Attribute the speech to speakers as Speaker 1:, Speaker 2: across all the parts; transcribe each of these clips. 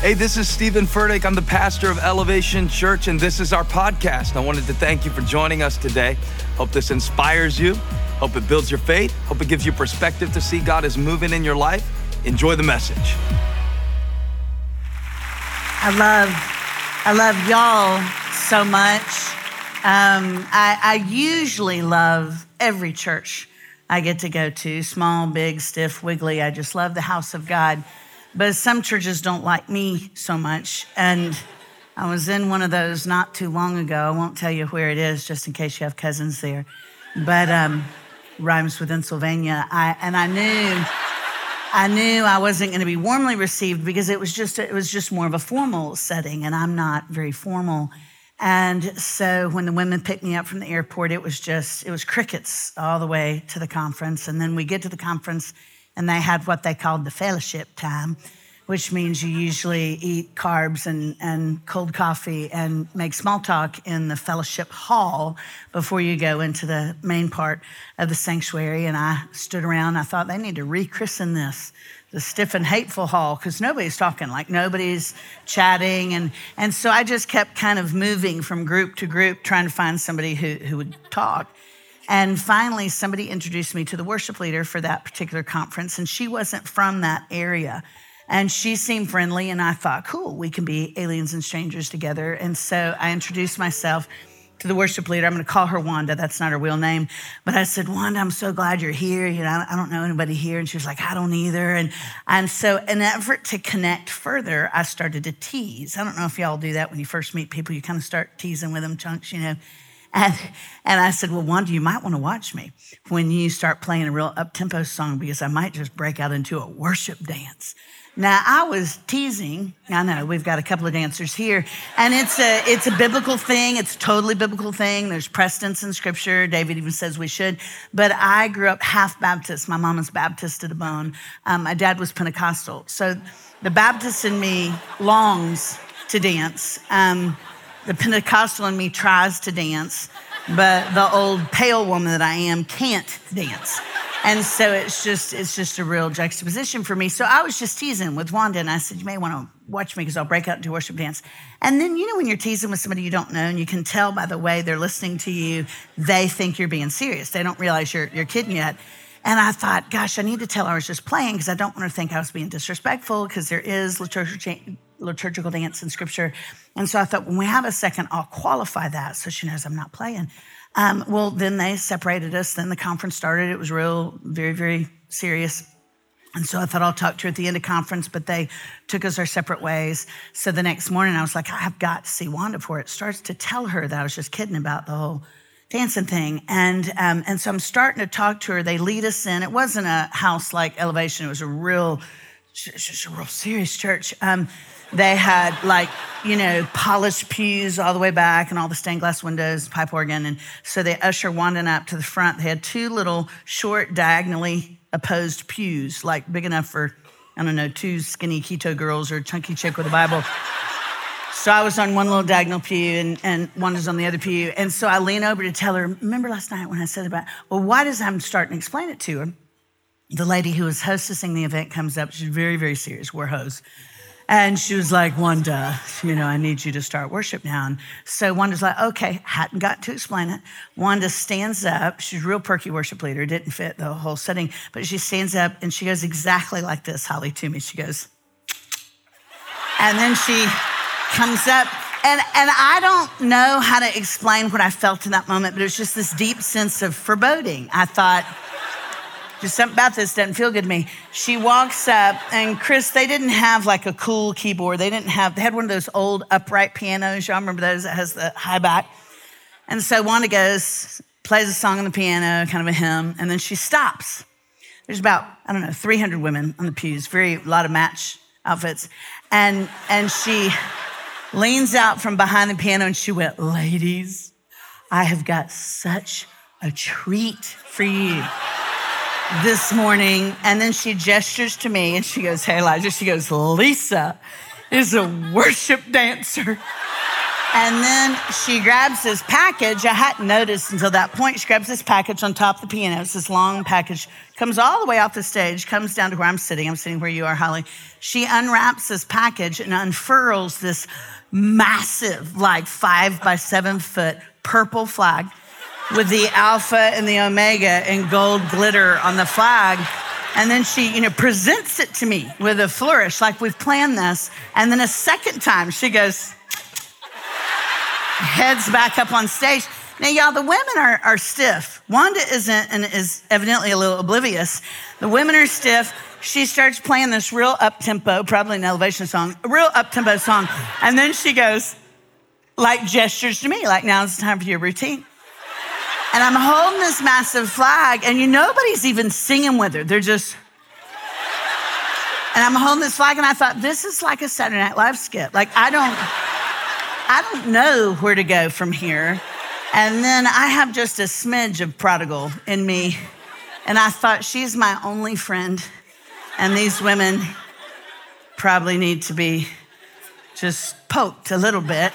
Speaker 1: Hey, this is Steven Furtick. I'm the pastor of Elevation Church, and this is our podcast. I wanted to thank you for joining us today. Hope this inspires you. Hope it builds your faith. Hope it gives you perspective to see God is moving in your life. Enjoy the message.
Speaker 2: I love, I love y'all so much. Um, I, I usually love every church I get to go to, small, big, stiff, wiggly. I just love the house of God. But some churches don't like me so much. And I was in one of those not too long ago. I won't tell you where it is just in case you have cousins there. But um, rhymes with Pennsylvania. I, and I knew. I knew I wasn't going to be warmly received because it was just it was just more of a formal setting, and I'm not very formal. And so when the women picked me up from the airport, it was just it was crickets all the way to the conference. And then we get to the conference, and they had what they called the fellowship time, which means you usually eat carbs and, and cold coffee and make small talk in the fellowship hall before you go into the main part of the sanctuary. And I stood around, I thought they need to rechristen this the stiff and hateful hall because nobody's talking. Like nobody's chatting. And and so i just kept kind of moving from group to group trying to find somebody who, who would talk and finally, somebody introduced me to the worship leader for that particular conference, and she wasn't from that area. And she seemed friendly, and I thought, cool, we can be aliens and strangers together. And so I introduced myself to the worship leader. I'm going to call her Wanda. That's not her real name. But I said, Wanda, I'm so glad you're here. You know, I don't know anybody here. And she was like, I don't either. And, and so, in an effort to connect further, I started to tease. I don't know if y'all do that when you first meet people. You kind of start teasing with them, chunks, you know. And, and I said, Well, Wanda, you might want to watch me when you start playing a real up tempo song because I might just break out into a worship dance. Now, I was teasing. I know we've got a couple of dancers here, and it's a, it's a biblical thing. It's a totally biblical thing. There's precedence in scripture. David even says we should. But I grew up half Baptist. My mom was Baptist to the bone. Um, my dad was Pentecostal. So the Baptist in me longs to dance. Um, the Pentecostal in me tries to dance, but the old pale woman that I am can't dance. And so it's just it's just a real juxtaposition for me. So I was just teasing with Wanda, and I said, "You may want to watch me because I'll break out into worship dance." And then you know when you're teasing with somebody you don't know, and you can tell by the way they're listening to you, they think you're being serious. They don't realize you're you're kidding yet. And I thought, gosh, I need to tell her I was just playing because I don't want her to think I was being disrespectful because there is liturgical, liturgical dance in scripture. And so I thought, when we have a second, I'll qualify that so she knows I'm not playing. Um, well, then they separated us. Then the conference started. It was real, very, very serious. And so I thought I'll talk to her at the end of conference, but they took us our separate ways. So the next morning I was like, I've got to see Wanda before it starts to tell her that I was just kidding about the whole dancing thing. And, um, and so I'm starting to talk to her. They lead us in. It wasn't a house like Elevation. It was a real, just a real serious church. Um, they had like, you know, polished pews all the way back and all the stained glass windows, pipe organ. And so they usher Wanda up to the front. They had two little short, diagonally opposed pews, like big enough for, I don't know, two skinny keto girls or chunky chick with a Bible. So I was on one little diagonal pew and, and one was on the other pew. And so I lean over to tell her, remember last night when I said about, well, why does I'm starting to explain it to her? The lady who was hostessing the event comes up. She's very, very serious. We're hosts. And she was like, Wanda, you know, I need you to start worship now. And so Wanda's like, okay, hadn't got to explain it. Wanda stands up. She's real perky worship leader, didn't fit the whole setting, but she stands up and she goes exactly like this, Holly, to me. She goes, and then she comes up. And, and I don't know how to explain what I felt in that moment, but it was just this deep sense of foreboding. I thought, just something about this doesn't feel good to me. She walks up, and Chris, they didn't have like a cool keyboard. They didn't have, they had one of those old upright pianos. Y'all remember those that has the high back? And so Wanda goes, plays a song on the piano, kind of a hymn, and then she stops. There's about, I don't know, 300 women on the pews, very, a lot of match outfits. And, and she leans out from behind the piano and she went, Ladies, I have got such a treat for you this morning. And then she gestures to me and she goes, Hey, Elijah. She goes, Lisa is a worship dancer. And then she grabs this package. I hadn't noticed until that point. She grabs this package on top of the piano. It's this long package, comes all the way off the stage, comes down to where I'm sitting. I'm sitting where you are, Holly. She unwraps this package and unfurls this massive, like five by seven foot purple flag with the Alpha and the Omega and gold glitter on the flag. And then she, you know, presents it to me with a flourish, like we've planned this. And then a second time, she goes, heads back up on stage. Now, y'all, the women are, are stiff. Wanda isn't and is evidently a little oblivious. The women are stiff. She starts playing this real up tempo, probably an elevation song, a real up tempo song. And then she goes, like gestures to me, like now's the time for your routine. And I'm holding this massive flag, and you nobody's even singing with her. They're just. And I'm holding this flag, and I thought, this is like a Saturday Night Live skit. Like, I don't. I don't know where to go from here. And then I have just a smidge of prodigal in me. And I thought, she's my only friend. And these women probably need to be just poked a little bit.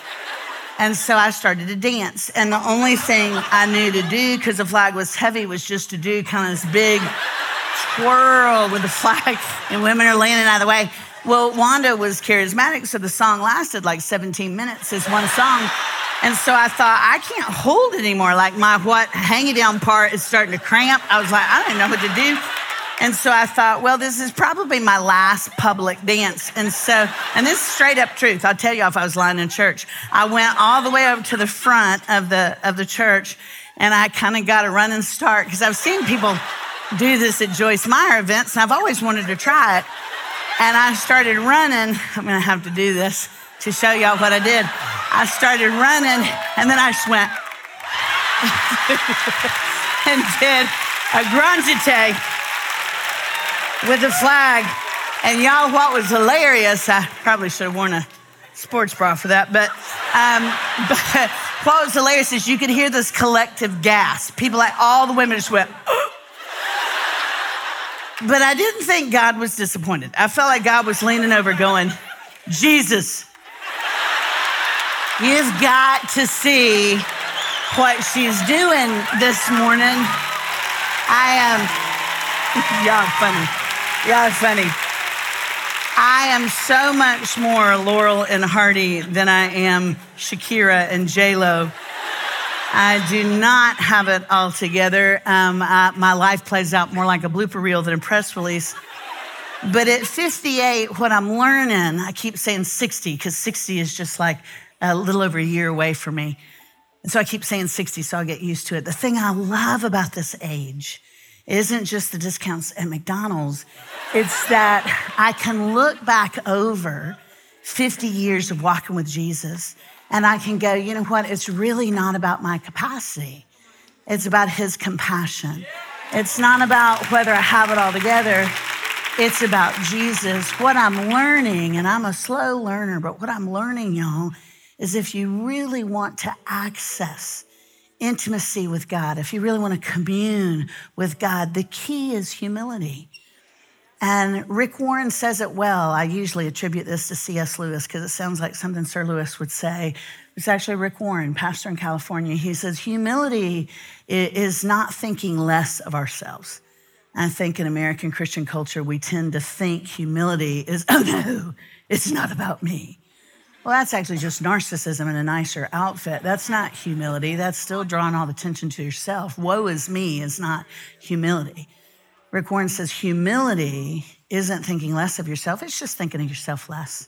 Speaker 2: And so I started to dance. And the only thing I knew to do, because the flag was heavy, was just to do kind of this big twirl with the flag. And women are leaning out of the way. Well, Wanda was charismatic, so the song lasted like 17 minutes as one song. And so I thought, I can't hold it anymore. Like my what hanging down part is starting to cramp. I was like, I don't know what to do. And so I thought, well, this is probably my last public dance. And so, and this is straight up truth. I'll tell you if I was lying in church. I went all the way over to the front of the of the church and I kind of got a running start because I've seen people do this at Joyce Meyer events and I've always wanted to try it. And I started running. I'm to have to do this to show y'all what I did. I started running, and then I just went and did a grand jeté with the flag. And y'all, what was hilarious, I probably should have worn a sports bra for that, but, um, but what was hilarious is you could hear this collective gasp. People like all the women just went, But I didn't think God was disappointed. I felt like God was leaning over, going, Jesus, you've got to see what she's doing this morning. I am, y'all funny. Y'all funny. I am so much more Laurel and Hardy than I am Shakira and J Lo. I do not have it all together. Um, I, my life plays out more like a blooper reel than a press release. But at 58, what I'm learning, I keep saying 60 because 60 is just like a little over a year away for me. And so I keep saying 60 so I'll get used to it. The thing I love about this age isn't just the discounts at McDonald's, it's that I can look back over 50 years of walking with Jesus and I can go, you know what? It's really not about my capacity. It's about his compassion. It's not about whether I have it all together. It's about Jesus. What I'm learning, and I'm a slow learner, but what I'm learning, y'all, is if you really want to access intimacy with God, if you really want to commune with God, the key is humility. And Rick Warren says it well. I usually attribute this to C.S. Lewis because it sounds like something Sir Lewis would say. It's actually Rick Warren, pastor in California. He says, Humility is not thinking less of ourselves. I think in American Christian culture, we tend to think humility is, oh no, it's not about me. Well, that's actually just narcissism in a nicer outfit. That's not humility. That's still drawing all the attention to yourself. Woe is me is not humility. Rick Warren says humility isn't thinking less of yourself, it's just thinking of yourself less.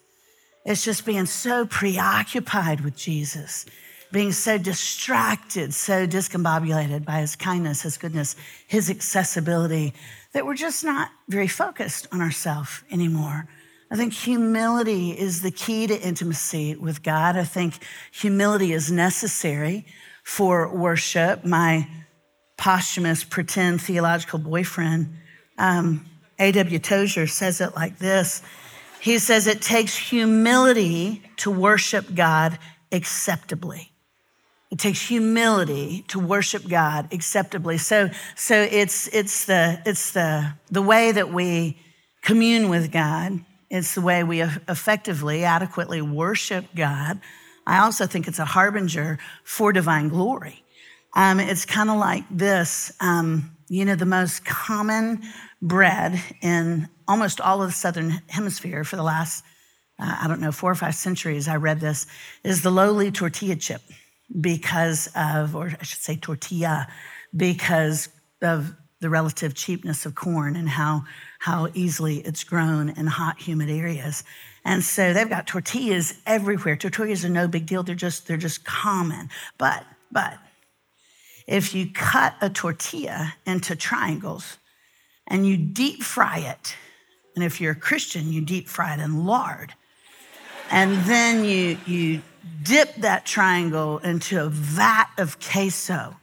Speaker 2: It's just being so preoccupied with Jesus, being so distracted, so discombobulated by his kindness, his goodness, his accessibility, that we're just not very focused on ourselves anymore. I think humility is the key to intimacy with God. I think humility is necessary for worship. My posthumous pretend theological boyfriend, um, A.W. Tozer, says it like this He says, It takes humility to worship God acceptably. It takes humility to worship God acceptably. So, so it's, it's, the, it's the, the way that we commune with God. It's the way we effectively, adequately worship God I also think it's a harbinger for divine glory. Um, it's kind of like this um, you know, the most common bread in almost all of the southern hemisphere for the last, uh, I don't know, four or five centuries, I read this, is the lowly tortilla chip because of, or I should say tortilla, because of the relative cheapness of corn and how, how easily it's grown in hot, humid areas. And so they've got tortillas everywhere. Tortillas are no big deal. They're just, they're just common. But, but if you cut a tortilla into triangles and you deep fry it, and if you're a Christian, you deep fry it in lard, and then you, you dip that triangle into a vat of queso,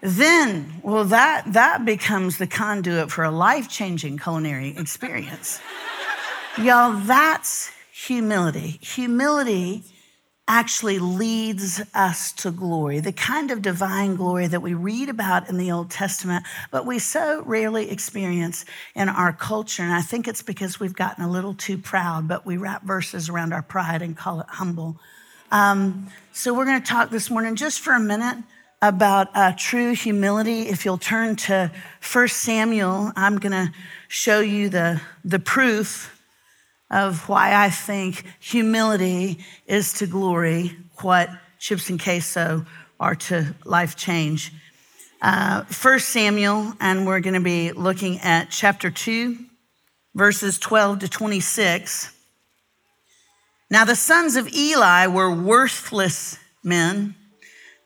Speaker 2: then, well, that, that becomes the conduit for a life changing culinary experience. Y'all, that's humility. Humility actually leads us to glory, the kind of divine glory that we read about in the Old Testament, but we so rarely experience in our culture. And I think it's because we've gotten a little too proud, but we wrap verses around our pride and call it humble. Um, so we're going to talk this morning just for a minute about uh, true humility. If you'll turn to 1 Samuel, I'm going to show you the, the proof of why I think humility is to glory what chips and queso are to life change. Uh, 1 Samuel, and we're going to be looking at chapter 2, verses 12 to 26. Now, the sons of Eli were worthless men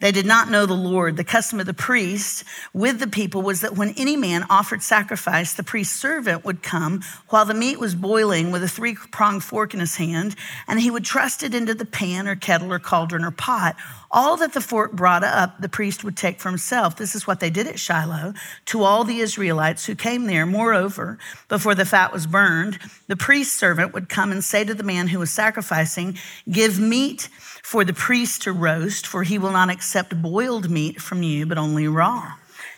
Speaker 2: they did not know the Lord. The custom of the priest with the people was that when any man offered sacrifice, the priest's servant would come while the meat was boiling with a three pronged fork in his hand, and he would thrust it into the pan or kettle or cauldron or pot. All that the fork brought up, the priest would take for himself. This is what they did at Shiloh to all the Israelites who came there. Moreover, before the fat was burned, the priest's servant would come and say to the man who was sacrificing, Give meat for the priest to roast, for he will not accept boiled meat from you, but only raw.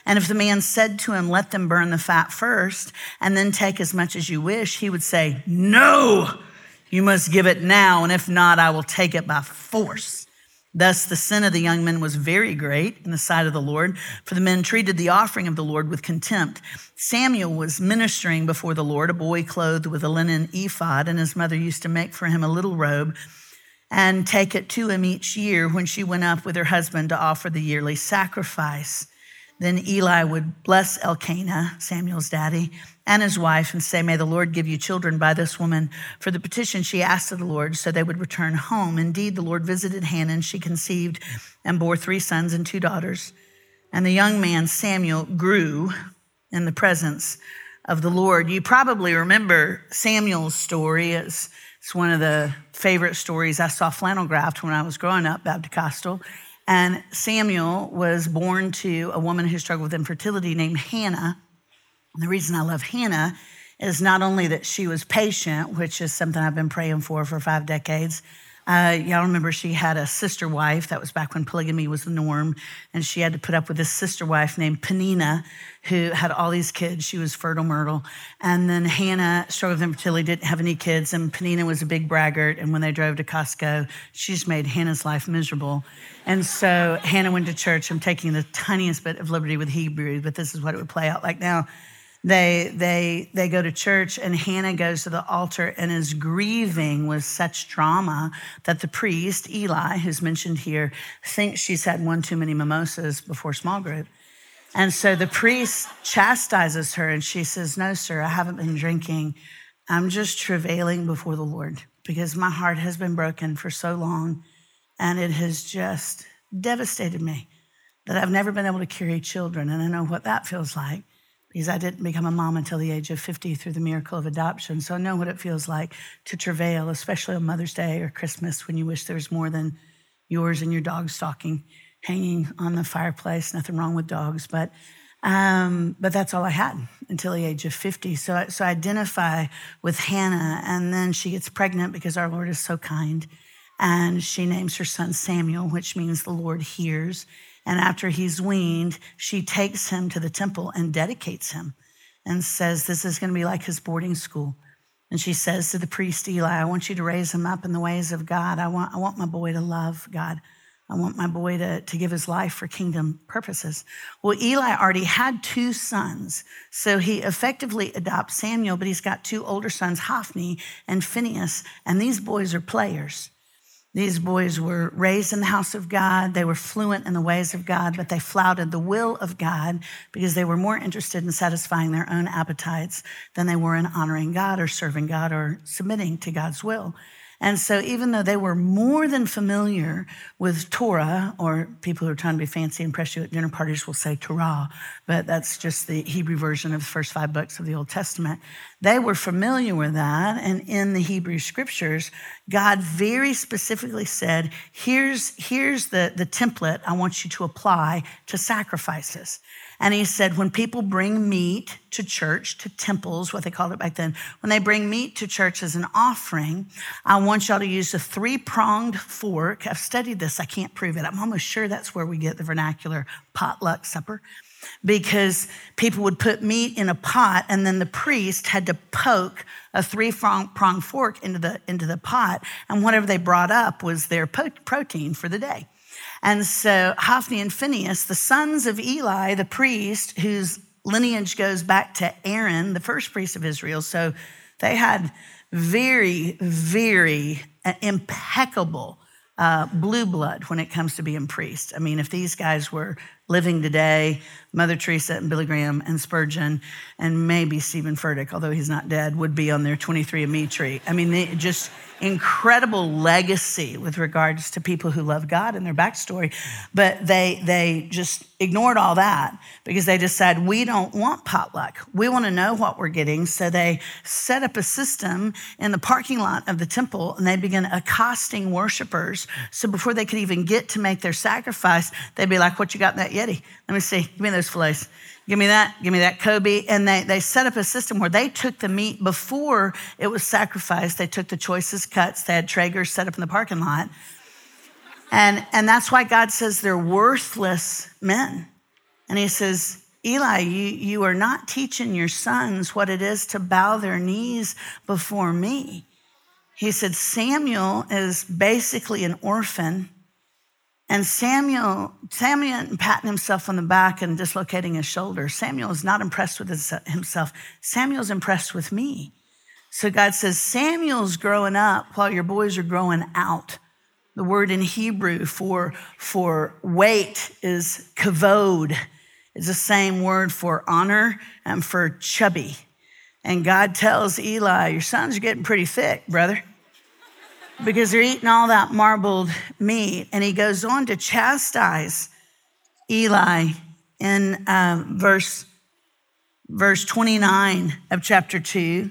Speaker 2: And if the man said to him, Let them burn the fat first, and then take as much as you wish, he would say, No, you must give it now, and if not, I will take it by force. Thus, the sin of the young men was very great in the sight of the Lord, for the men treated the offering of the Lord with contempt. Samuel was ministering before the Lord, a boy clothed with a linen ephod, and his mother used to make for him a little robe and take it to him each year when she went up with her husband to offer the yearly sacrifice. Then Eli would bless Elkanah, Samuel's daddy, and his wife and say, May the Lord give you children by this woman for the petition she asked of the Lord, so they would return home. Indeed, the Lord visited Hannah, and she conceived and bore three sons and two daughters. And the young man, Samuel, grew in the presence of the Lord. You probably remember Samuel's story. It's it's one of the favorite stories I saw flannel graphed when I was growing up, Baptist And Samuel was born to a woman who struggled with infertility named Hannah. And the reason I love Hannah is not only that she was patient, which is something I've been praying for for five decades, uh, y'all remember she had a sister wife. That was back when polygamy was the norm. And she had to put up with this sister wife named Peninnah, who had all these kids. She was fertile myrtle. And then Hannah struggled with infertility, didn't have any kids. And Peninnah was a big braggart. And when they drove to Costco, she just made Hannah's life miserable. And so Hannah went to church. I'm taking the tiniest bit of liberty with Hebrew, but this is what it would play out like now they they they go to church and hannah goes to the altar and is grieving with such drama that the priest eli who's mentioned here thinks she's had one too many mimosas before small group. And so the priest chastises her and she says no sir i haven't been drinking. I'm just travailing before the lord because my heart has been broken for so long and it has just devastated me that i've never been able to carry children. And i know what that feels like because I didn't become a mom until the age of 50 through the miracle of adoption. So I know what it feels like to travail, especially on Mother's Day or Christmas when you wish there was more than yours and your dog's stocking hanging on the fireplace. Nothing wrong with dogs, but um, but that's all I had until the age of 50. So, so I identify with Hannah, and then she gets pregnant because our Lord is so kind. And she names her son Samuel, which means the Lord hears. And after he's weaned, she takes him to the temple and dedicates him and says, This is going to be like his boarding school. And she says to the priest Eli, I want you to raise him up in the ways of God. I want, I want my boy to love God. I want my boy to, to give his life for kingdom purposes. Well, Eli already had two sons, so he effectively adopts Samuel, but he's got two older sons, Hophni and Phinehas, and these boys are players. These boys were raised in the house of God. They were fluent in the ways of God, but they flouted the will of God because they were more interested in satisfying their own appetites than they were in honoring God or serving God or submitting to God's will. And so, even though they were more than familiar with Torah, or people who are trying to be fancy and impress you at dinner parties will say Torah, but that's just the Hebrew version of the first five books of the Old Testament, they were familiar with that. And in the Hebrew scriptures, God very specifically said, Here's, here's the, the template I want you to apply to sacrifices. And he said, when people bring meat to church, to temples, what they called it back then, when they bring meat to church as an offering, I want y'all to use a three pronged fork. I've studied this, I can't prove it. I'm almost sure that's where we get the vernacular potluck supper because people would put meat in a pot and then the priest had to poke a three pronged fork into the, into the pot. And whatever they brought up was their protein for the day. And so Hophni and Phinehas, the sons of Eli, the priest, whose lineage goes back to Aaron, the first priest of Israel. So they had very, very uh, impeccable uh, blue blood when it comes to being priests. I mean, if these guys were living today, Mother Teresa and Billy Graham and Spurgeon and maybe Steven Furtick, although he's not dead, would be on their 23andMe tree. I mean, they just incredible legacy with regards to people who love God and their backstory, but they they just ignored all that because they decided we don't want potluck. We want to know what we're getting. So they set up a system in the parking lot of the temple and they began accosting worshipers. So before they could even get to make their sacrifice, they'd be like, What you got in that Yeti? Let me see. Give me those fillets. Give me that, give me that Kobe. And they, they set up a system where they took the meat before it was sacrificed. They took the choicest cuts. They had Traeger set up in the parking lot. And, and that's why God says they're worthless men. And he says, Eli, you, you are not teaching your sons what it is to bow their knees before me. He said, Samuel is basically an orphan and Samuel, Samuel patting himself on the back and dislocating his shoulder. Samuel is not impressed with himself. Samuel's impressed with me. So God says, Samuel's growing up while your boys are growing out. The word in Hebrew for, for weight is kavod. It's the same word for honor and for chubby. And God tells Eli, Your sons are getting pretty thick, brother because they're eating all that marbled meat. And he goes on to chastise Eli in um, verse, verse 29 of chapter 2.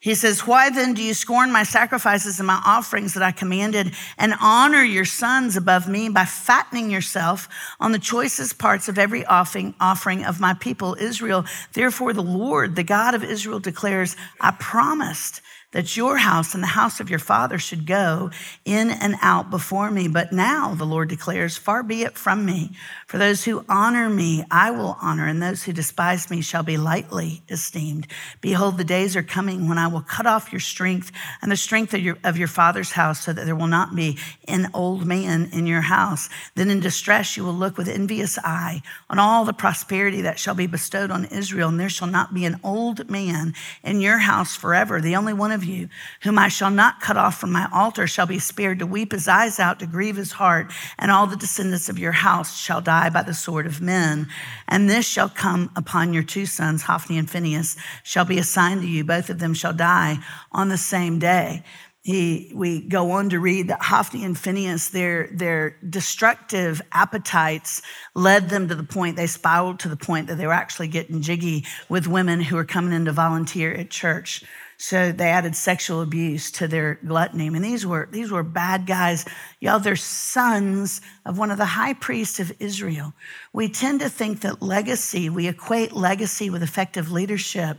Speaker 2: He says, Why then do you scorn my sacrifices and my offerings that I commanded and honor your sons above me by fattening yourself on the choicest parts of every offering, offering of my people Israel? Therefore, the Lord, the God of Israel, declares, I promised that your house and the house of your father should go in and out before me. But now, the Lord declares, far be it from me. For those who honor me, I will honor, and those who despise me shall be lightly esteemed. Behold, the days are coming when I will cut off your strength and the strength of your, of your father's house, so that there will not be an old man in your house. Then in distress you will look with envious eye on all the prosperity that shall be bestowed on Israel, and there shall not be an old man in your house forever. The only one of you, whom I shall not cut off from my altar, shall be spared to weep his eyes out, to grieve his heart, and all the descendants of your house shall die by the sword of men. And this shall come upon your two sons, Hophni and Phinehas, shall be assigned to you. Both of them shall die on the same day. He, we go on to read that Hophni and Phinehas, their, their destructive appetites led them to the point, they spiraled to the point that they were actually getting jiggy with women who were coming in to volunteer at church. So they added sexual abuse to their gluttony. I mean, these were, these were bad guys. Y'all, they're sons of one of the high priests of Israel. We tend to think that legacy, we equate legacy with effective leadership.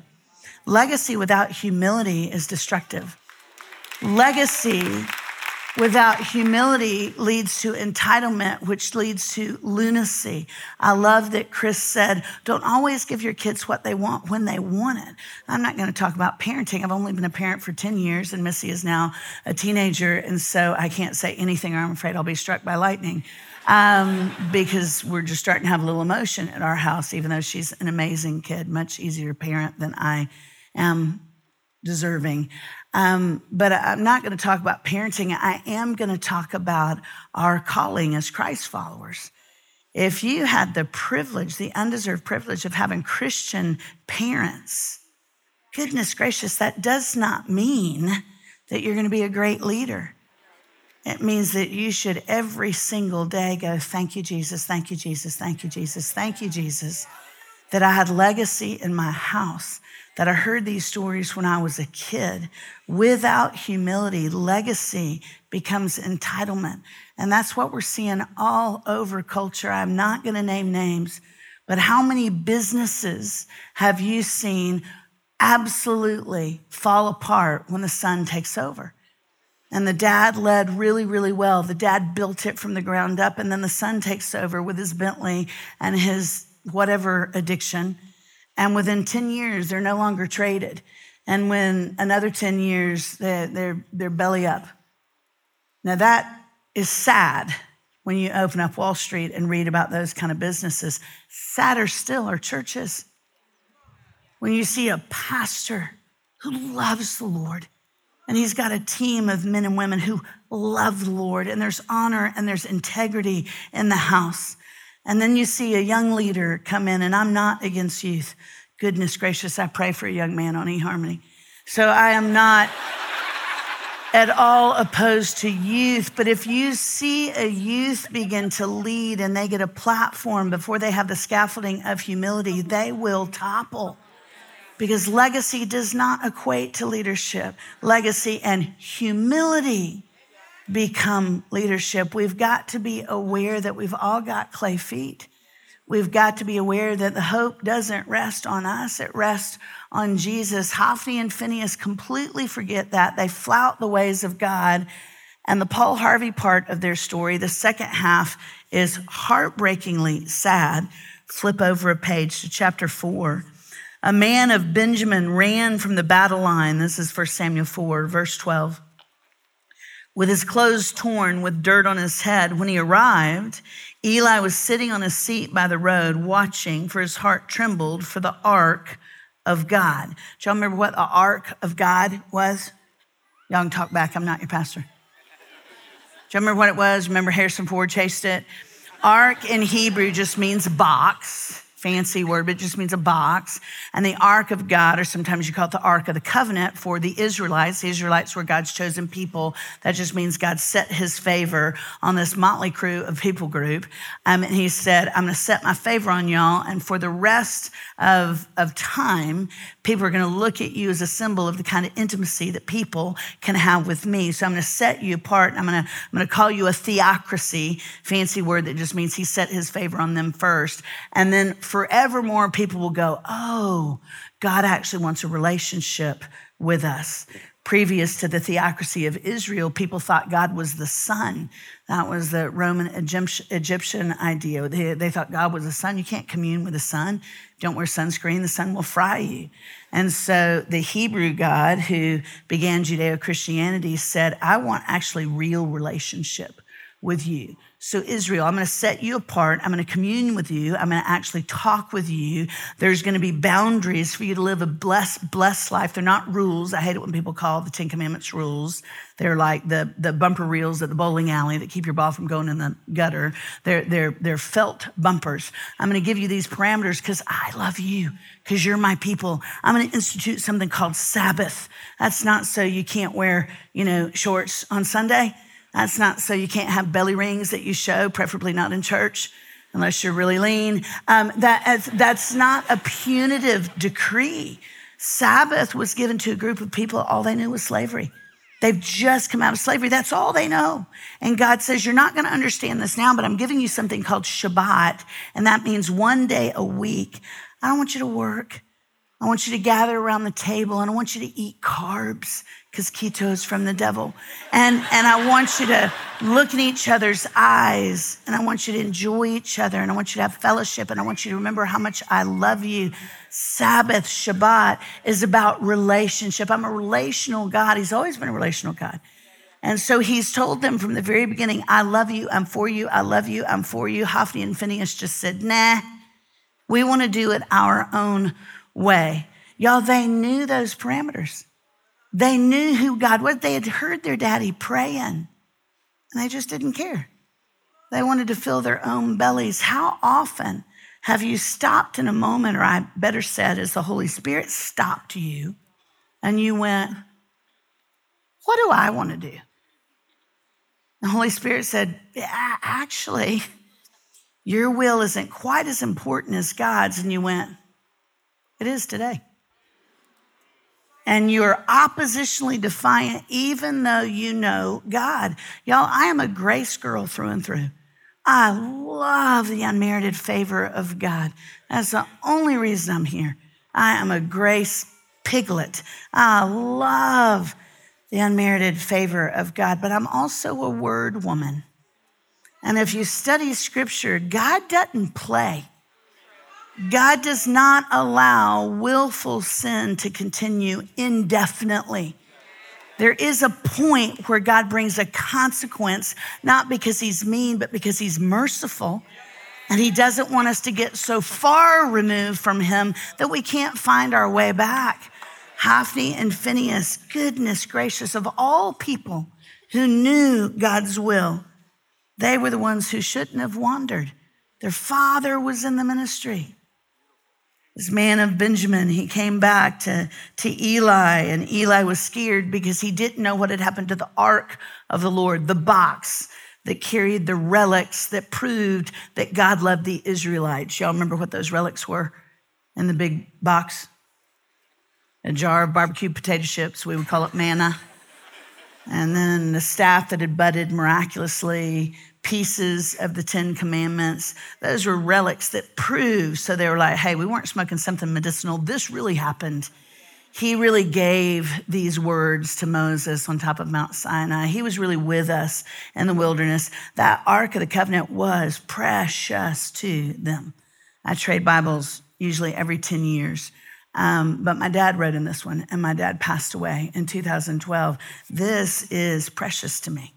Speaker 2: Legacy without humility is destructive. Legacy Without humility leads to entitlement, which leads to lunacy. I love that Chris said, don't always give your kids what they want when they want it. I'm not going to talk about parenting. I've only been a parent for 10 years, and Missy is now a teenager. And so I can't say anything, or I'm afraid I'll be struck by lightning um, because we're just starting to have a little emotion at our house, even though she's an amazing kid, much easier parent than I am deserving. Um, but I'm not going to talk about parenting. I am going to talk about our calling as Christ followers. If you had the privilege, the undeserved privilege of having Christian parents, goodness gracious, that does not mean that you're going to be a great leader. It means that you should every single day go, Thank you, Jesus, thank you, Jesus, thank you, Jesus, thank you, Jesus, that I had legacy in my house that I heard these stories when I was a kid. Without humility, legacy becomes entitlement. And that's what we're seeing all over culture. I'm not going to name names, but how many businesses have you seen absolutely fall apart when the son takes over? And the dad led really, really well. The dad built it from the ground up, and then the son takes over with his Bentley and his whatever addiction and within 10 years, they're no longer traded. And when another 10 years, they're, they're, they're belly up. Now, that is sad when you open up Wall Street and read about those kind of businesses. Sadder still are churches. When you see a pastor who loves the Lord, and he's got a team of men and women who love the Lord, and there's honor and there's integrity in the house. And then you see a young leader come in, and I'm not against youth. Goodness gracious, I pray for a young man on eHarmony. So I am not at all opposed to youth, but if you see a youth begin to lead and they get a platform before they have the scaffolding of humility, they will topple. Because legacy does not equate to leadership. Legacy and humility become leadership. We've got to be aware that we've all got clay feet. We've got to be aware that the hope doesn't rest on us, it rests on Jesus. Hophni and Phinehas completely forget that. They flout the ways of God. And the Paul Harvey part of their story, the second half, is heartbreakingly sad. Flip over a page to chapter four. A man of Benjamin ran from the battle line. This is 1 Samuel 4, verse 12 with his clothes torn, with dirt on his head. When he arrived, Eli was sitting on a seat by the road, watching, for his heart trembled for the ark of God. Do y'all remember what the ark of God was? Y'all can talk back. I'm not your pastor. Do y'all remember what it was? Remember Harrison Ford chased it? Ark in Hebrew just means box fancy word, but it just means a box. And the Ark of God, or sometimes you call it the Ark of the Covenant for the Israelites. The Israelites were God's chosen people. That just means God set his favor on this motley crew of people group. Um, and he said, I'm going to set my favor on y'all. And for the rest of, of time, people are going to look at you as a symbol of the kind of intimacy that people can have with me. So I'm going to set you apart. I'm going to, I'm going to call you a theocracy, fancy word that just means he set his favor on them first. And then forevermore, people will go, Oh, God actually wants a relationship with us. Previous to the theocracy of Israel, people thought God was the sun. That was the Roman Egyptian idea. They, they thought God was the sun. You can't commune with the sun. Don't wear sunscreen, the sun will fry you. And so the Hebrew God who began Judeo Christianity said, I want actually real relationship with you. So, Israel, I'm going to set you apart. I'm going to commune with you. I'm going to actually talk with you. There's going to be boundaries for you to live a blessed, blessed life. They're not rules. I hate it when people call the Ten Commandments rules. They're like the, the bumper reels at the bowling alley that keep your ball from going in the gutter. They're, they're, they're felt bumpers. I'm going to give you these parameters because I love you, because you're my people. I'm going to institute something called Sabbath. That's not so you can't wear, you know, shorts on Sunday. That's not so you can't have belly rings that you show, preferably not in church, unless you're really lean. Um, that, that's not a punitive decree. Sabbath was given to a group of people, all they knew was slavery. They've just come out of slavery. That's all they know. And God says, You're not going to understand this now, but I'm giving you something called Shabbat. And that means one day a week. I don't want you to work. I want you to gather around the table and I want you to eat carbs. Because keto is from the devil. And, and I want you to look in each other's eyes and I want you to enjoy each other and I want you to have fellowship and I want you to remember how much I love you. Sabbath, Shabbat is about relationship. I'm a relational God. He's always been a relational God. And so he's told them from the very beginning, I love you, I'm for you, I love you, I'm for you. Hophni and Phinehas just said, nah, we want to do it our own way. Y'all, they knew those parameters. They knew who God was. They had heard their daddy praying, and they just didn't care. They wanted to fill their own bellies. How often have you stopped in a moment, or I better said, as the Holy Spirit stopped you, and you went, What do I want to do? The Holy Spirit said, Actually, your will isn't quite as important as God's. And you went, It is today and you're oppositionally defiant, even though you know God. Y'all, I am a grace girl through and through. I love the unmerited favor of God. That's the only reason I'm here. I am a grace piglet. I love the unmerited favor of God, but I'm also a word woman. And if you study scripture, God doesn't play. God does not allow willful sin to continue indefinitely. There is a point where God brings a consequence, not because he's mean, but because he's merciful. And he doesn't want us to get so far removed from him that we can't find our way back. Hophni and Phinehas, goodness gracious, of all people who knew God's will, they were the ones who shouldn't have wandered. Their father was in the ministry. This man of Benjamin, he came back to, to Eli, and Eli was scared because he didn't know what had happened to the ark of the Lord, the box that carried the relics that proved that God loved the Israelites. Y'all remember what those relics were in the big box? A jar of barbecue potato chips, we would call it manna. And then the staff that had budded miraculously, pieces of the Ten Commandments. Those were relics that proved. So they were like, hey, we weren't smoking something medicinal. This really happened. He really gave these words to Moses on top of Mount Sinai. He was really with us in the wilderness. That Ark of the Covenant was precious to them. I trade Bibles usually every 10 years. Um, but my dad wrote in this one, and my dad passed away in 2012. This is precious to me.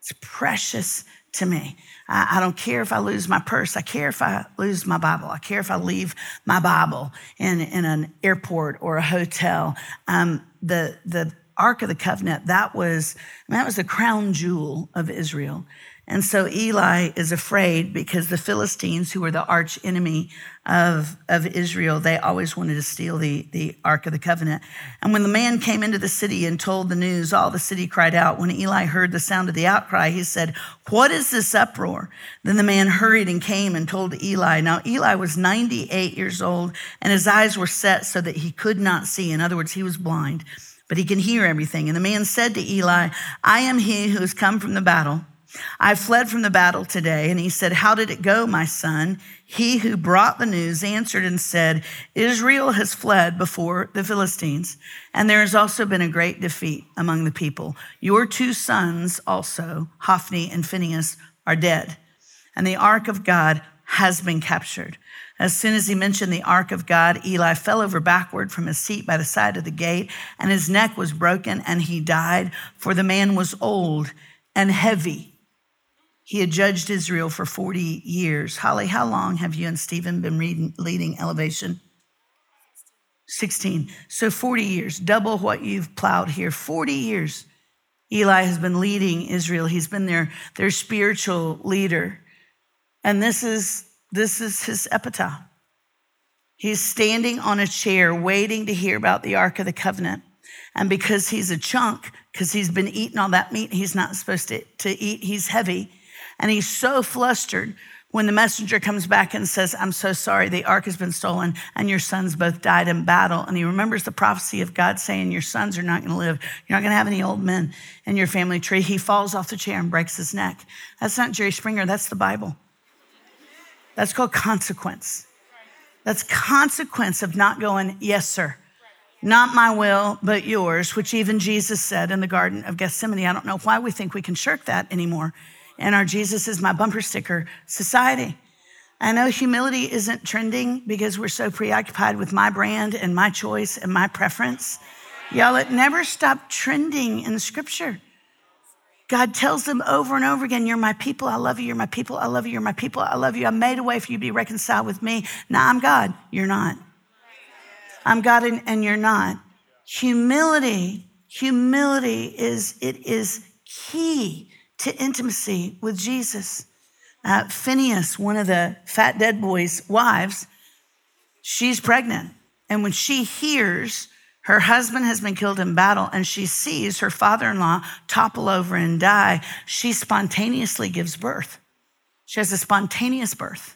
Speaker 2: It's precious to me. I, I, don't care if I lose my purse. I care if I lose my Bible. I care if I leave my Bible in, in an airport or a hotel. Um, the, the Ark of the Covenant, that was, that was the crown jewel of Israel. And so Eli is afraid because the Philistines, who were the arch enemy of, of Israel, they always wanted to steal the, the Ark of the Covenant. And when the man came into the city and told the news, all the city cried out. When Eli heard the sound of the outcry, he said, What is this uproar? Then the man hurried and came and told Eli. Now, Eli was 98 years old, and his eyes were set so that he could not see. In other words, he was blind, but he can hear everything. And the man said to Eli, I am he who has come from the battle. I fled from the battle today. And he said, How did it go, my son? He who brought the news answered and said, Israel has fled before the Philistines, and there has also been a great defeat among the people. Your two sons also, Hophni and Phinehas, are dead, and the ark of God has been captured. As soon as he mentioned the ark of God, Eli fell over backward from his seat by the side of the gate, and his neck was broken, and he died, for the man was old and heavy he had judged Israel for 40 years. Holly, how long have you and Steven been reading, leading Elevation? 16. So 40 years, double what you've plowed here. 40 years. Eli has been leading Israel. He's been their, their spiritual leader. And this is, this is his epitaph. He's standing on a chair waiting to hear about the Ark of the Covenant. And because he's a chunk, because he's been eating all that meat he's not supposed to, to eat, he's heavy. And he's so flustered when the messenger comes back and says, I'm so sorry, the ark has been stolen and your sons both died in battle. And he remembers the prophecy of God saying, Your sons are not going to live. You're not going to have any old men in your family tree. He falls off the chair and breaks his neck. That's not Jerry Springer, that's the Bible. That's called consequence. That's consequence of not going, Yes, sir. Not my will, but yours, which even Jesus said in the Garden of Gethsemane. I don't know why we think we can shirk that anymore in our Jesus is my bumper sticker society. I know humility isn't trending because we're so preoccupied with my brand and my choice and my preference. Y'all, it never stopped trending in scripture. God tells them over and over again, You're my people. I love you. You're my people. I love you. You're my people. I love you. I made a way for you to be reconciled with me. Now I'm God. You're not. I'm God and, and you're not. Humility, humility is, it is key to intimacy with Jesus. Uh, Phinehas, one of the fat dead boy's wives, she's pregnant. And when she hears her husband has been killed in battle and she sees her father in law topple over and die, she spontaneously gives birth. She has a spontaneous birth.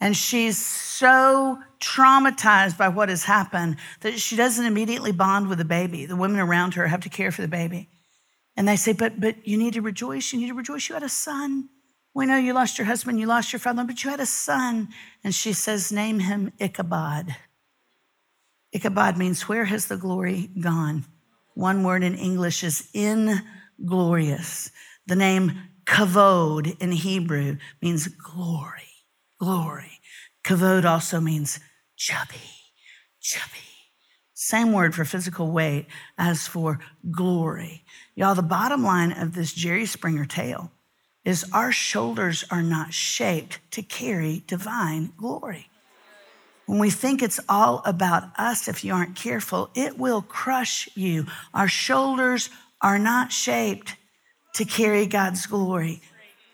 Speaker 2: And she's so traumatized by what has happened that she doesn't immediately bond with the baby. The women around her have to care for the baby. And they say, But but you need to rejoice. You need to rejoice. You had a son. We know you lost your husband, you lost your father, but you had a son. And she says, Name him Ichabod. Ichabod means where has the glory gone? One word in English is inglorious. The name kavod in Hebrew means glory, glory. Kavod also means chubby, chubby. Same word for physical weight as for glory. Y'all, the bottom line of this Jerry Springer tale is our shoulders are not shaped to carry divine glory. When we think it's all about us, if you aren't careful, it will crush you. Our shoulders are not shaped to carry God's glory.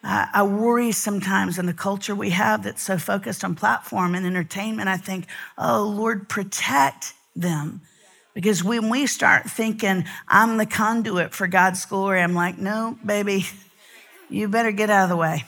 Speaker 2: I worry sometimes in the culture we have that's so focused on platform and entertainment. I think, oh, Lord, protect them. Because when we start thinking, I'm the conduit for God's glory, I'm like, no, baby, you better get out of the way.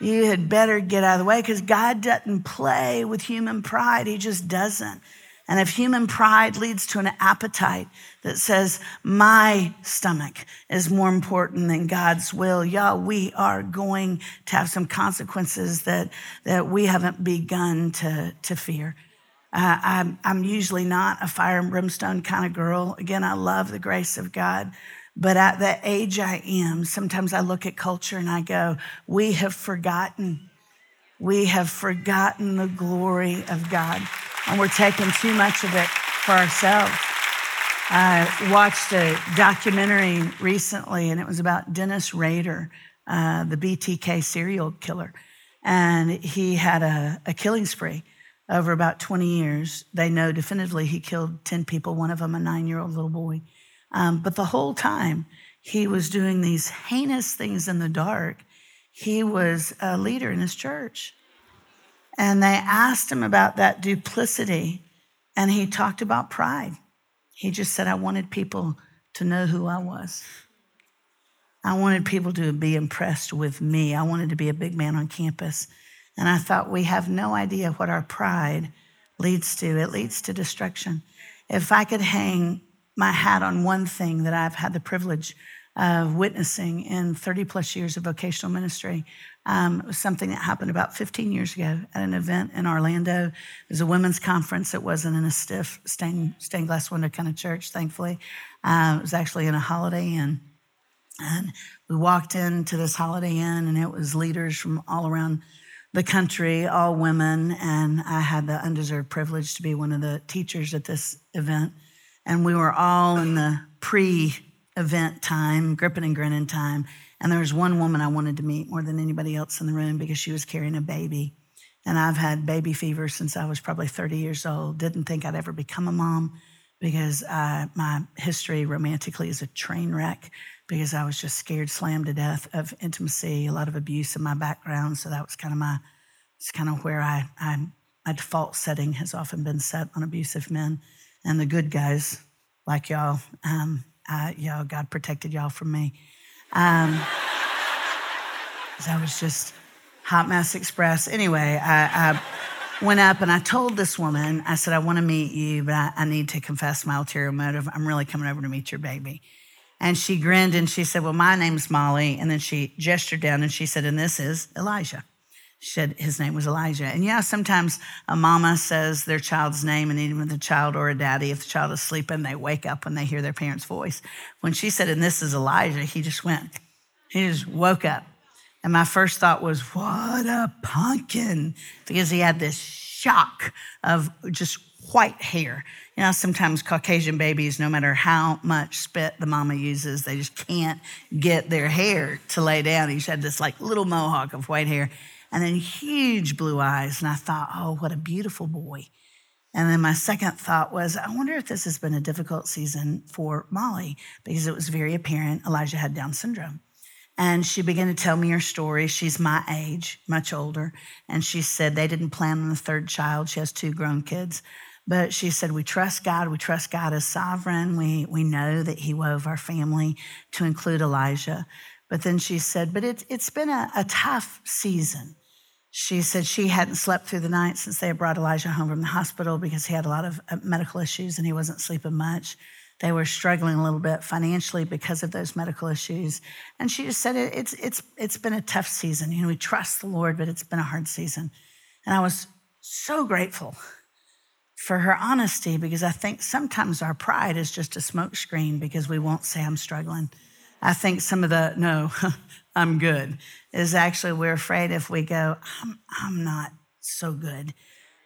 Speaker 2: You had better get out of the way because God doesn't play with human pride. He just doesn't. And if human pride leads to an appetite that says, my stomach is more important than God's will, y'all, we are going to have some consequences that, that we haven't begun to, to fear. Uh, I'm, I'm usually not a fire and brimstone kind of girl. Again, I love the grace of God. But at the age I am, sometimes I look at culture and I go, we have forgotten. We have forgotten the glory of God and we're taking too much of it for ourselves. I watched a documentary recently, and it was about Dennis Rader, uh, the BTK serial killer. And he had a, a, killing spree over about 20 years. They know definitively he killed 10 people, one of them a nine year old little boy. Um, but the whole time he was doing these heinous things in the dark, he was a leader in his church. And they asked him about that duplicity, and he talked about pride. He just said, I wanted people to know who I was. I wanted people to be impressed with me. I wanted to be a big man on campus. And I thought, we have no idea what our pride leads to. It leads to destruction. If I could hang my hat on one thing that I've had the privilege of witnessing in 30 plus years of vocational ministry, um, it was something that happened about 15 years ago at an event in Orlando. It was a women's conference. It wasn't in a stiff stained, stained glass window kind of church, thankfully. Uh, it was actually in a Holiday Inn. And we walked into this Holiday Inn, and it was leaders from all around the country, all women. And I had the undeserved privilege to be one of the teachers at this event. And we were all in the pre event time, gripping and grinning time. And there was one woman I wanted to meet more than anybody else in the room because she was carrying a baby. And I've had baby fever since I was probably 30 years old. Didn't think I'd ever become a mom because uh, my history romantically is a train wreck because I was just scared slammed to death of intimacy, a lot of abuse in my background. So that was kind of my, it's kind of where I, I my default setting has often been set on abusive men and the good guys like y'all. Um, y'all, God protected y'all from me. Um, I was just Hot Mess Express. Anyway, I, I, went up and I told this woman, I said, I want to meet you, but I, I need to confess my ulterior motive. I'm really coming over to meet your baby. And she grinned and she said, Well, my name's Molly. And then she gestured down and she said, And this is Elijah. She said his name was Elijah. And yeah, sometimes a mama says their child's name, and even the child or a daddy, if the child is sleeping, they wake up when they hear their parent's voice. When she said, and this is Elijah, he just went, he just woke up. And my first thought was, what a pumpkin, because he had this shock of just white hair. You know, sometimes Caucasian babies, no matter how much spit the mama uses, they just can't get their hair to lay down. He had this like little mohawk of white hair and then huge blue eyes. And I thought, oh, what a beautiful boy. And then my second thought was, I wonder if this has been a difficult season for Molly because it was very apparent Elijah had Down syndrome. And she began to tell me her story. She's my age, much older. And she said they didn't plan on the third child. She has two grown kids. But she said, We trust God. We trust God as sovereign. We, we know that He wove our family to include Elijah. But then she said, But it, it's been a, a tough season. She said she hadn't slept through the night since they had brought Elijah home from the hospital because he had a lot of uh, medical issues and he wasn't sleeping much. They were struggling a little bit financially because of those medical issues. And she just said, it's, it's, it's been a tough season. You know, we trust the Lord, but it's been a hard season. And I was so grateful for her honesty because I think sometimes our pride is just a smokescreen because we won't say I'm struggling. I think some of the, no, I'm good, is actually we're afraid if we go, I'm, I'm not so good.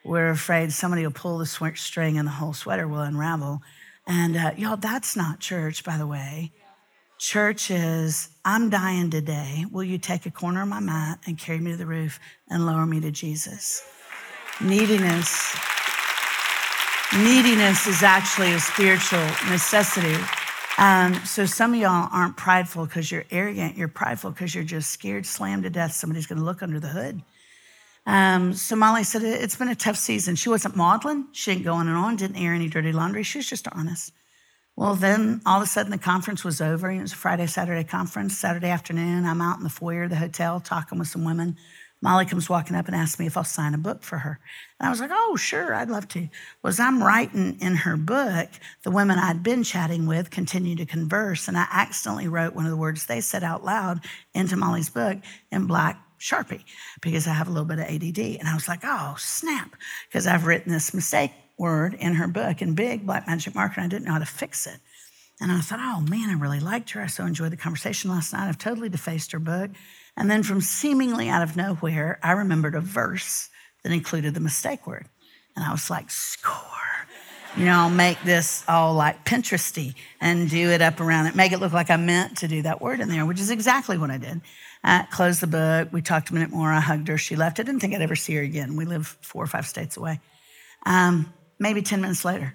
Speaker 2: We're afraid somebody will pull the string and the whole sweater will unravel. And uh, y'all, that's not church, by the way. Church is, I'm dying today. Will you take a corner of my mat and carry me to the roof and lower me to Jesus? Neediness. Neediness is actually a spiritual necessity. Um, so some of y'all aren't prideful because you're arrogant. You're prideful because you're just scared, slammed to death. Somebody's going to look under the hood. Um, so Molly said it's been a tough season. She wasn't maudlin. She didn't go on and on. Didn't air any dirty laundry. She was just honest. Well, then all of a sudden the conference was over. It was a Friday, Saturday conference. Saturday afternoon, I'm out in the foyer of the hotel talking with some women Molly comes walking up and asks me if I'll sign a book for her. And I was like, oh, sure, I'd love to. Was I'm writing in her book, the women I'd been chatting with continue to converse, and I accidentally wrote one of the words they said out loud into Molly's book in black Sharpie because I have a little bit of ADD. And I was like, oh, snap, because I've written this mistake word in her book in big black magic marker and I didn't know how to fix it. And I thought, oh man, I really liked her. I so enjoyed the conversation last night. I've totally defaced her book. And then from seemingly out of nowhere, I remembered a verse that included the mistake word. And I was like, score. You know, I'll make this all like Pinteresty and do it up around it, make it look like I meant to do that word in there, which is exactly what I did. I closed the book. We talked a minute more. I hugged her. She left. I didn't think I'd ever see her again. We live four or five states away. Um, maybe 10 minutes later,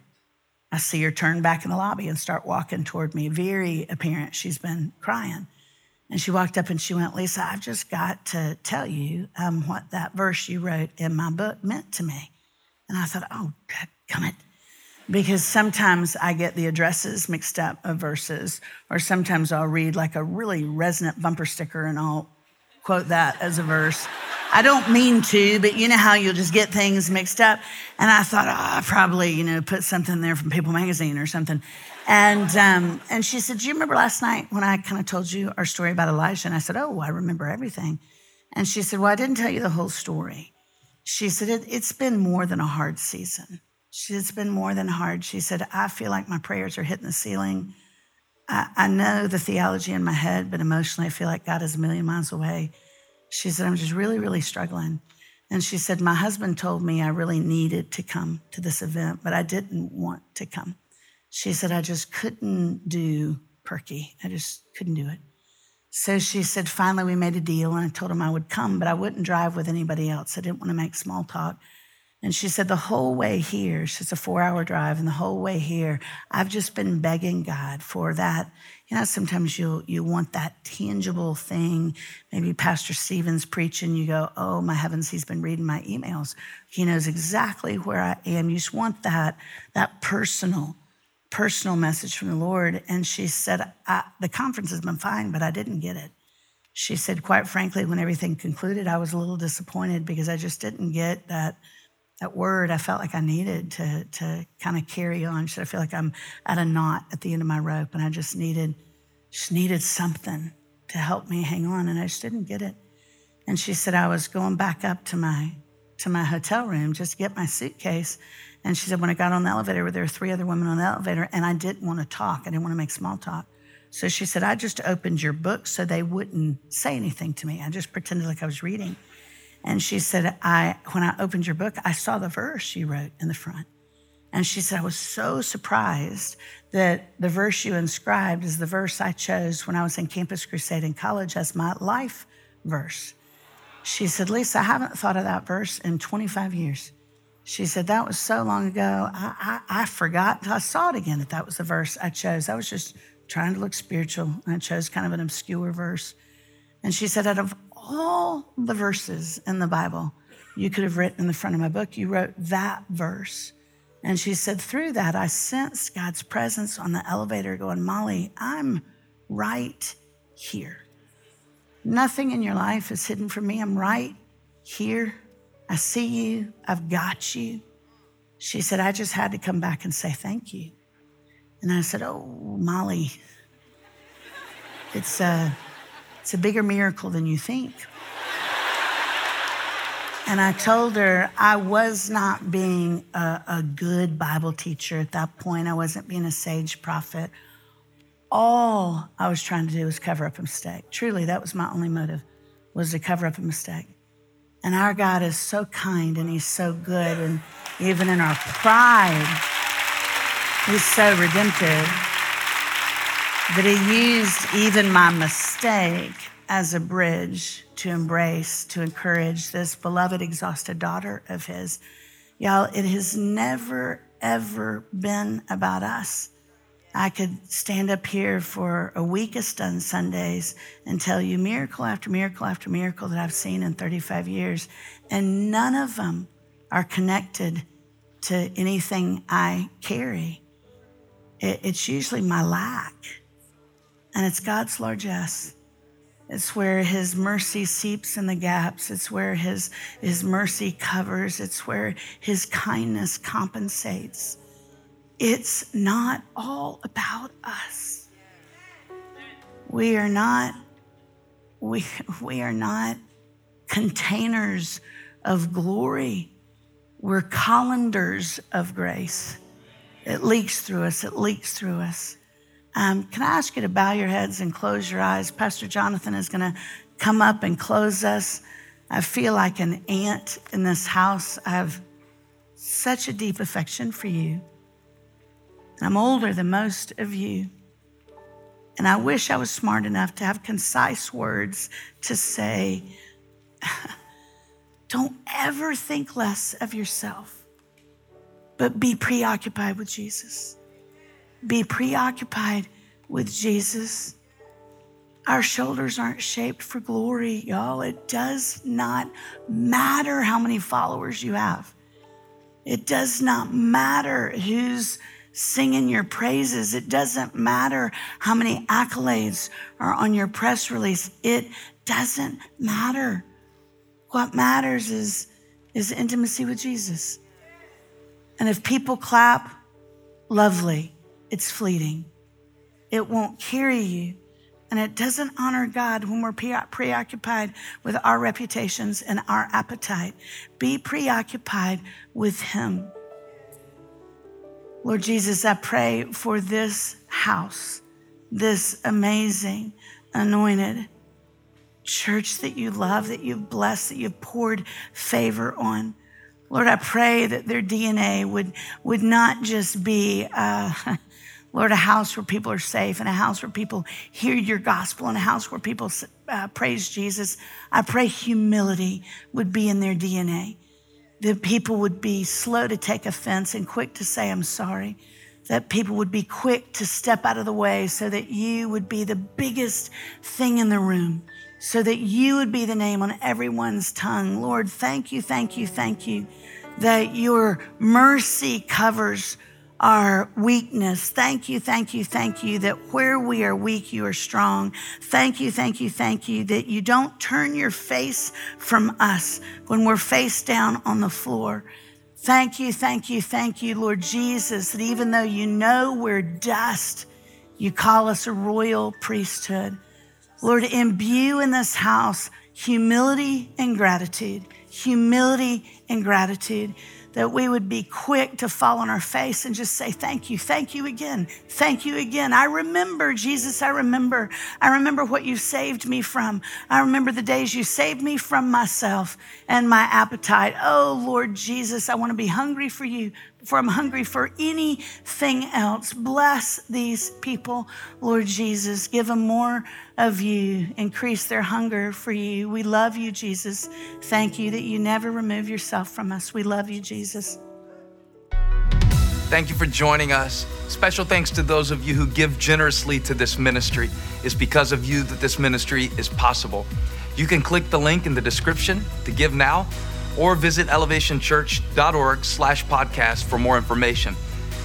Speaker 2: I see her turn back in the lobby and start walking toward me. Very apparent she's been crying. And she walked up and she went, Lisa, I've just got to tell you um, what that verse you wrote in my book meant to me. And I thought, oh, come it. Because sometimes I get the addresses mixed up of verses, or sometimes I'll read like a really resonant bumper sticker and I'll quote that as a verse. I don't mean to, but you know how you'll just get things mixed up. And I thought, oh, I probably, you know, put something there from People Magazine or something. And, um, and she said, Do you remember last night when I kind of told you our story about Elijah? And I said, Oh, I remember everything. And she said, Well, I didn't tell you the whole story. She said, it, has been more than a hard season. She said, It's been more than hard. She said, I feel like my prayers are hitting the ceiling. I, I know the theology in my head, but emotionally, I feel like God is a million miles away. She said, I'm just really, really struggling. And she said, My husband told me I really needed to come to this event, but I didn't want to come. She said, I just couldn't do Perky. I just couldn't do it. So she said, finally, we made a deal, and I told him I would come, but I wouldn't drive with anybody else. I didn't want to make small talk. And she said, the whole way here, it's a four hour drive, and the whole way here, I've just been begging God for that. You know, sometimes you you want that tangible thing. Maybe Pastor Stevens preaching, you go, Oh, my heavens, he's been reading my emails. He knows exactly where I am. You just want that, that personal personal message from the Lord. And she said, The conference has been fine, but I didn't get it. She said, quite frankly, when everything concluded, I was a little disappointed because I just didn't get that, that word I felt like I needed to, to kind of carry on. Said, I feel like I'm at a knot at the end of my rope and I just needed, just needed something to help me hang on. And I just didn't get it. And she said, I was going back up to my to my hotel room just to get my suitcase. And she said, when I got on the elevator, there were three other women on the elevator, and I didn't want to talk. I didn't want to make small talk. So she said, I just opened your book so they wouldn't say anything to me. I just pretended like I was reading. And she said, I when I opened your book, I saw the verse you wrote in the front. And she said, I was so surprised that the verse you inscribed is the verse I chose when I was in Campus Crusade in college as my life verse. She said, Lisa, I haven't thought of that verse in 25 years. She said, That was so long ago. I, I, I forgot. I saw it again that that was the verse I chose. I was just trying to look spiritual. I chose kind of an obscure verse. And she said, Out of all the verses in the Bible you could have written in the front of my book, you wrote that verse. And she said, through that, I sensed God's presence on the elevator going, Molly, I'm right here. Nothing in your life is hidden from me. I'm right here. I see you. I've got you. She said, I just had to come back and say thank you. And I said, Oh, Molly, it's a, it's a bigger miracle than you think. And I told her I was not being a, a, good Bible teacher at that point. I wasn't being a sage prophet. All I was trying to do was cover up a mistake. Truly, that was my only motive, was to cover up a mistake. And our God is so kind and He's so good. And even in our pride, He's so redemptive that He used even my mistake as a bridge to embrace, to encourage this beloved, exhausted daughter of his. Y'all, it has never, ever been about us. I could stand up here for a weekest on Sundays and tell you miracle after miracle after miracle that I've seen in 35 years, and none of them are connected to anything I carry. It's usually my lack, and it's God's largesse. It's where his mercy seeps in the gaps. It's where his, his mercy covers. It's where his kindness compensates. It's not all about us. We are not, we, we are not containers of glory. We're colanders of grace. It leaks through us, it leaks through us. Um, can I ask you to bow your heads and close your eyes? Pastor Jonathan is going to come up and close us. I feel like an aunt in this house. I have such a deep affection for you. I'm older than most of you. And I wish I was smart enough to have concise words to say, don't ever think less of yourself, but be preoccupied with Jesus be preoccupied with Jesus. Our shoulders aren't shaped for glory, y'all. It does not matter how many followers you have. It does not matter who's singing your praises. It doesn't matter how many accolades are on your press release. It doesn't matter. What matters is, is intimacy with Jesus. And if people clap, lovely it's fleeting. It won't carry you. And it doesn't honor God when we're preoccupied with our reputations and our appetite. Be preoccupied with Him. Lord Jesus, I pray for this house, this amazing, anointed church that you love, that you've blessed, that you've poured favor on. Lord, I pray that their DNA would, would not just be uh, Lord, a house where people are safe and a house where people hear your gospel and a house where people uh, praise Jesus. I pray humility would be in their DNA. That people would be slow to take offense and quick to say, I'm sorry. That people would be quick to step out of the way so that you would be the biggest thing in the room, so that you would be the name on everyone's tongue. Lord, thank you, thank you, thank you that your mercy covers our weakness. Thank you, thank you, thank you that where we are weak, you are strong. Thank you, thank you, thank you that you don't turn your face from us when we're face down on the floor. Thank you, thank you, thank you, Lord Jesus, that even though you know we're dust, you call us a royal priesthood. Lord, imbue in this house humility and gratitude, humility and gratitude that we would be quick to fall on our face and just say, Thank you, thank you again, thank you again. I remember, Jesus, I remember. I remember what you saved me from. I remember the days you saved me from myself and my appetite. Oh, Lord Jesus, I want to be hungry for you, for I'm hungry for anything else. Bless these people, Lord Jesus. Give them more of you, increase their hunger for you. We love you, Jesus. Thank you that you never remove yourself from us. We love you, Jesus.
Speaker 1: Thank you for joining us. Special thanks to those of you who give generously to this ministry. It's because of you that this ministry is possible. You can click the link in the description to give now or visit elevationchurch.org slash podcast for more information.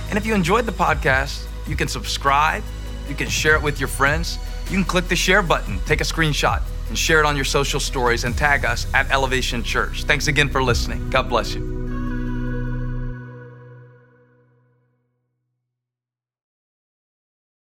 Speaker 1: And if you enjoyed the podcast, you can subscribe, you can share it with your friends, you can click the share button, take a screenshot, and share it on your social stories and tag us at Elevation Church. Thanks again for listening. God bless you.